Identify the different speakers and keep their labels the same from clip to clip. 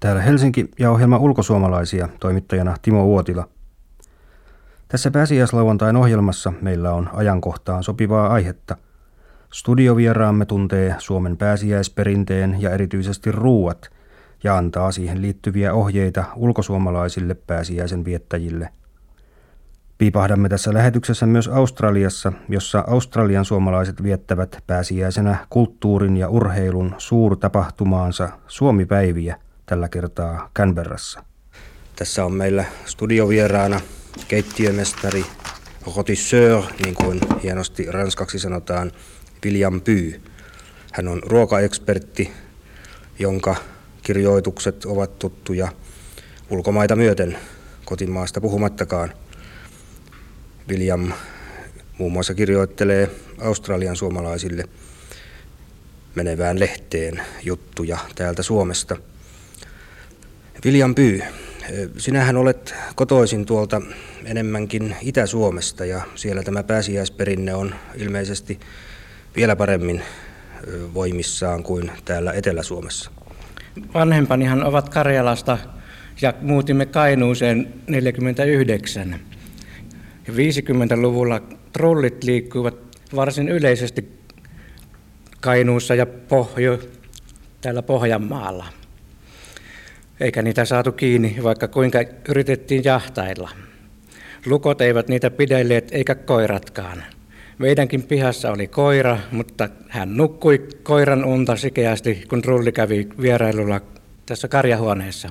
Speaker 1: Täällä Helsinki ja ohjelma Ulkosuomalaisia toimittajana Timo Uotila. Tässä pääsiäislauantain ohjelmassa meillä on ajankohtaan sopivaa aihetta. Studiovieraamme tuntee Suomen pääsiäisperinteen ja erityisesti ruuat ja antaa siihen liittyviä ohjeita ulkosuomalaisille pääsiäisen viettäjille – Piipahdamme tässä lähetyksessä myös Australiassa, jossa Australian suomalaiset viettävät pääsiäisenä kulttuurin ja urheilun suurtapahtumaansa Suomi-päiviä tällä kertaa Canberrassa. Tässä on meillä studiovieraana keittiömestari, rotisseur, niin kuin hienosti ranskaksi sanotaan, William Pyy. Hän on ruokaekspertti, jonka kirjoitukset ovat tuttuja ulkomaita myöten, kotimaasta puhumattakaan – William muun muassa kirjoittelee Australian suomalaisille menevään lehteen juttuja täältä Suomesta. William Pyy, sinähän olet kotoisin tuolta enemmänkin Itä-Suomesta ja siellä tämä pääsiäisperinne on ilmeisesti vielä paremmin voimissaan kuin täällä Etelä-Suomessa.
Speaker 2: Vanhempanihan ovat Karjalasta ja muutimme Kainuuseen 49. 50-luvulla trollit liikkuivat varsin yleisesti Kainuussa ja Pohjo, täällä Pohjanmaalla. Eikä niitä saatu kiinni, vaikka kuinka yritettiin jahtailla. Lukot eivät niitä pidelleet eikä koiratkaan. Meidänkin pihassa oli koira, mutta hän nukkui koiran unta sikeästi, kun trulli kävi vierailulla tässä karjahuoneessa.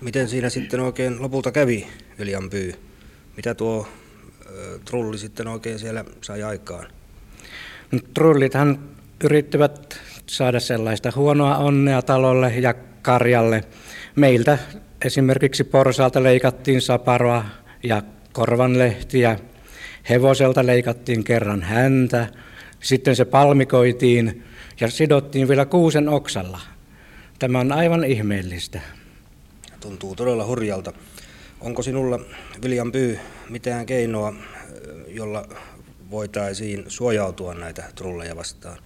Speaker 1: Miten siinä sitten oikein lopulta kävi, Viljan Pyy? Mitä tuo trulli sitten oikein siellä sai aikaan?
Speaker 2: Trullithan yrittivät saada sellaista huonoa onnea talolle ja karjalle. Meiltä esimerkiksi porsaalta leikattiin saparoa ja korvanlehtiä, hevoselta leikattiin kerran häntä, sitten se palmikoitiin ja sidottiin vielä kuusen oksalla. Tämä on aivan ihmeellistä.
Speaker 1: Tuntuu todella hurjalta. Onko sinulla, Viljan Pyy, mitään keinoa, jolla voitaisiin suojautua näitä trulleja vastaan?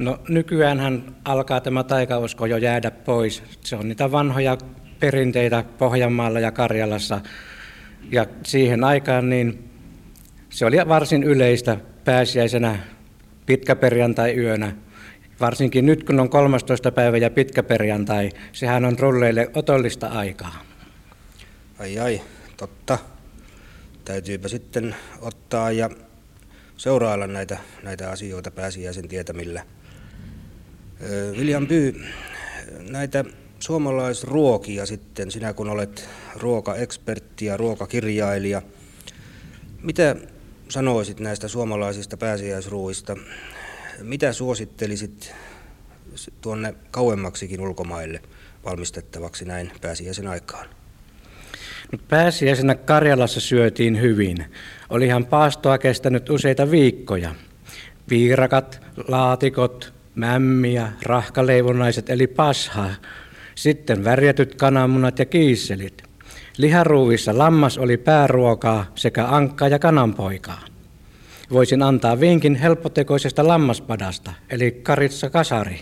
Speaker 2: No nykyään alkaa tämä taikausko jo jäädä pois. Se on niitä vanhoja perinteitä Pohjanmaalla ja Karjalassa. Ja siihen aikaan niin se oli varsin yleistä pääsiäisenä pitkäperjantai-yönä. Varsinkin nyt kun on 13. päivä ja pitkäperjantai, sehän on trulleille otollista aikaa.
Speaker 1: Ai ai, totta. Täytyypä sitten ottaa ja seurailla näitä, näitä asioita pääsiäisen tietämillä. William Pyy, näitä suomalaisruokia sitten, sinä kun olet ruokaekspertti ja ruokakirjailija, mitä sanoisit näistä suomalaisista pääsiäisruuista? Mitä suosittelisit tuonne kauemmaksikin ulkomaille valmistettavaksi näin pääsiäisen aikaan?
Speaker 2: No pääsiäisenä Karjalassa syötiin hyvin. Olihan paastoa kestänyt useita viikkoja. Piirakat, laatikot, mämmiä, rahkaleivonnaiset eli pasha, sitten värjätyt kananmunat ja kiisselit. Liharuuvissa lammas oli pääruokaa sekä ankka ja kananpoikaa. Voisin antaa vinkin helppotekoisesta lammaspadasta, eli karitsa kasari.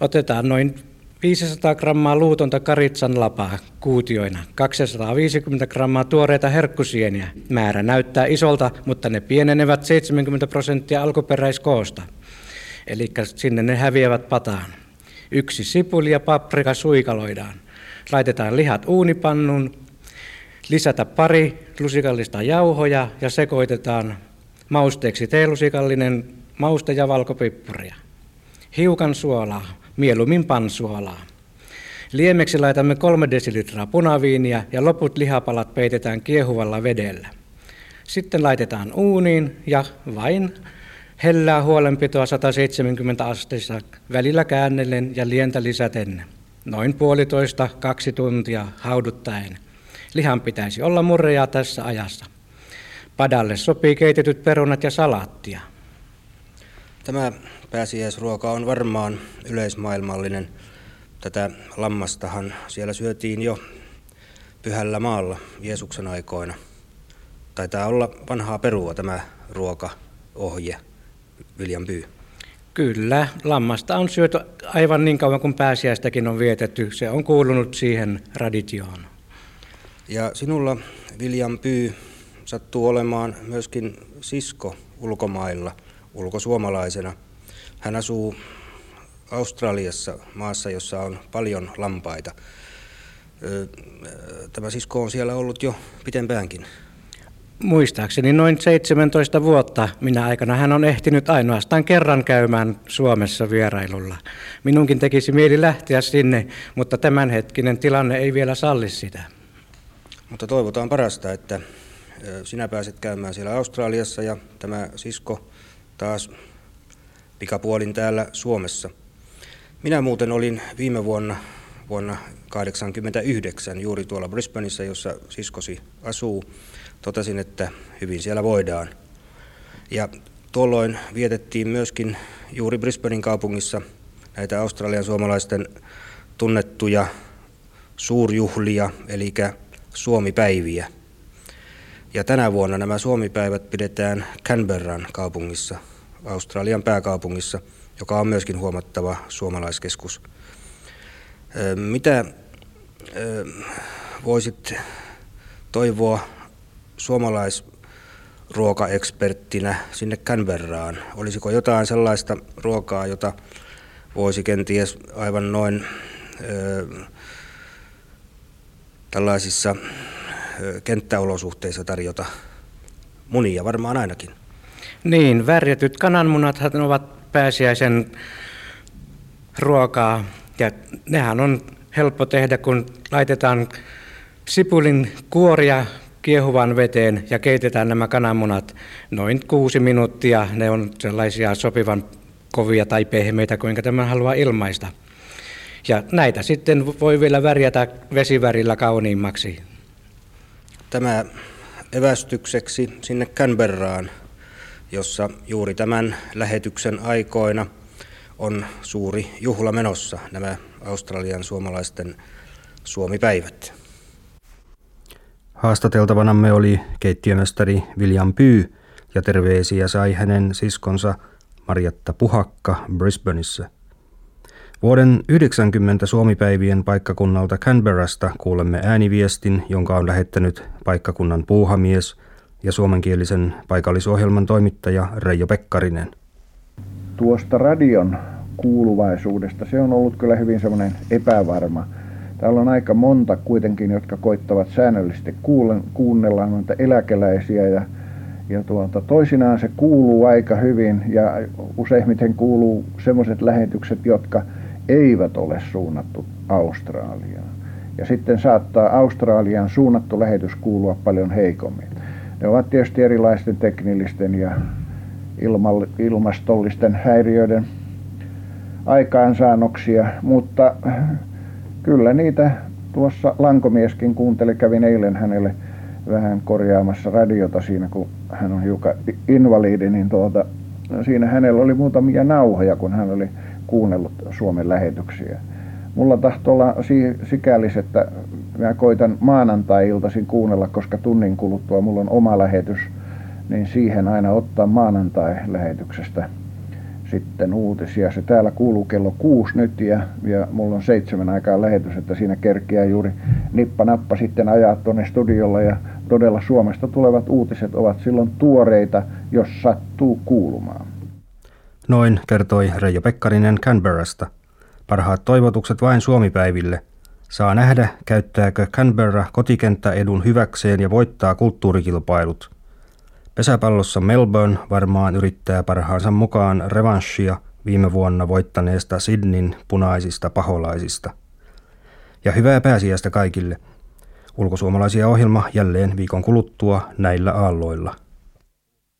Speaker 2: Otetaan noin 500 grammaa luutonta karitsan lapaa kuutioina, 250 grammaa tuoreita herkkusieniä. Määrä näyttää isolta, mutta ne pienenevät 70 prosenttia alkuperäiskoosta. Eli sinne ne häviävät pataan. Yksi sipuli ja paprika suikaloidaan. Laitetaan lihat uunipannuun, lisätä pari lusikallista jauhoja ja sekoitetaan mausteeksi teelusikallinen mauste ja valkopippuria. Hiukan suolaa, mieluummin pansuolaa. Liemeksi laitamme kolme desilitraa punaviiniä ja loput lihapalat peitetään kiehuvalla vedellä. Sitten laitetaan uuniin ja vain hellää huolenpitoa 170 asteissa välillä käännellen ja lientä lisäten. Noin puolitoista kaksi tuntia hauduttaen. Lihan pitäisi olla murreja tässä ajassa. Padalle sopii keitetyt perunat ja salaattia.
Speaker 1: Tämä pääsiäisruoka on varmaan yleismaailmallinen. Tätä lammastahan siellä syötiin jo pyhällä maalla Jeesuksen aikoina. Taitaa olla vanhaa perua tämä ruokaohje, Viljan Pyy.
Speaker 2: Kyllä, lammasta on syöty aivan niin kauan kuin pääsiäistäkin on vietetty. Se on kuulunut siihen traditioon.
Speaker 1: Ja sinulla, William Pyy, sattuu olemaan myöskin sisko ulkomailla, ulkosuomalaisena. Hän asuu Australiassa, maassa, jossa on paljon lampaita. Tämä sisko on siellä ollut jo pitempäänkin.
Speaker 2: Muistaakseni noin 17 vuotta minä aikana hän on ehtinyt ainoastaan kerran käymään Suomessa vierailulla. Minunkin tekisi mieli lähteä sinne, mutta tämänhetkinen tilanne ei vielä salli sitä.
Speaker 1: Mutta toivotaan parasta, että sinä pääset käymään siellä Australiassa ja tämä sisko taas pikapuolin täällä Suomessa. Minä muuten olin viime vuonna, vuonna 1989 juuri tuolla Brisbaneissa, jossa siskosi asuu. Totesin, että hyvin siellä voidaan. Ja tuolloin vietettiin myöskin juuri Brisbanein kaupungissa näitä australian suomalaisten tunnettuja suurjuhlia, eli Suomi-päiviä. Ja tänä vuonna nämä Suomi-päivät pidetään Canberran kaupungissa, Australian pääkaupungissa, joka on myöskin huomattava suomalaiskeskus. Mitä voisit toivoa suomalaisruokaeksperttinä sinne Canberraan? Olisiko jotain sellaista ruokaa, jota voisi kenties aivan noin tällaisissa kenttäolosuhteissa tarjota munia varmaan ainakin.
Speaker 2: Niin, värjätyt kananmunat ovat pääsiäisen ruokaa ja nehän on helppo tehdä, kun laitetaan sipulin kuoria kiehuvan veteen ja keitetään nämä kananmunat noin kuusi minuuttia. Ne on sellaisia sopivan kovia tai pehmeitä, kuinka tämän haluaa ilmaista. Ja näitä sitten voi vielä värjätä vesivärillä kauniimmaksi.
Speaker 1: Tämä evästykseksi sinne Canberraan, jossa juuri tämän lähetyksen aikoina on suuri juhla menossa, nämä Australian suomalaisten Suomi-päivät. Haastateltavanamme oli keittiömestari William Pyy ja terveisiä sai hänen siskonsa Marjatta Puhakka Brisbaneissa. Vuoden 90 Suomipäivien paikkakunnalta Canberrasta kuulemme ääniviestin, jonka on lähettänyt paikkakunnan puuhamies ja suomenkielisen paikallisohjelman toimittaja Reijo Pekkarinen.
Speaker 3: Tuosta radion kuuluvaisuudesta, se on ollut kyllä hyvin semmoinen epävarma. Täällä on aika monta kuitenkin, jotka koittavat säännöllisesti kuunnella noita eläkeläisiä ja ja tuota, toisinaan se kuuluu aika hyvin ja useimmiten kuuluu semmoiset lähetykset, jotka eivät ole suunnattu Australiaan. Ja sitten saattaa Australian suunnattu lähetys kuulua paljon heikommin. Ne ovat tietysti erilaisten teknillisten ja ilmastollisten häiriöiden aikaansaannoksia, mutta kyllä niitä tuossa Lankomieskin kuunteli, kävin eilen hänelle vähän korjaamassa radiota siinä, kun hän on hiukan invalidi, niin tuota, siinä hänellä oli muutamia nauhoja, kun hän oli kuunnellut Suomen lähetyksiä. Mulla tahtoo olla sikäli, että mä koitan maanantai-iltaisin kuunnella, koska tunnin kuluttua mulla on oma lähetys, niin siihen aina ottaa maanantai-lähetyksestä sitten uutisia. Se täällä kuuluu kello kuusi nyt ja, ja mulla on seitsemän aikaa lähetys, että siinä kerkeää juuri nippa-nappa sitten ajaa tuonne studiolla ja todella Suomesta tulevat uutiset ovat silloin tuoreita, jos sattuu kuulumaan.
Speaker 1: Noin kertoi Reijo Pekkarinen Canberrasta. Parhaat toivotukset vain Suomipäiville. Saa nähdä, käyttääkö Canberra kotikenttäedun hyväkseen ja voittaa kulttuurikilpailut. Pesäpallossa Melbourne varmaan yrittää parhaansa mukaan revanschia viime vuonna voittaneesta Sydneyn punaisista paholaisista. Ja hyvää pääsiäistä kaikille. Ulkosuomalaisia ohjelma jälleen viikon kuluttua näillä aalloilla.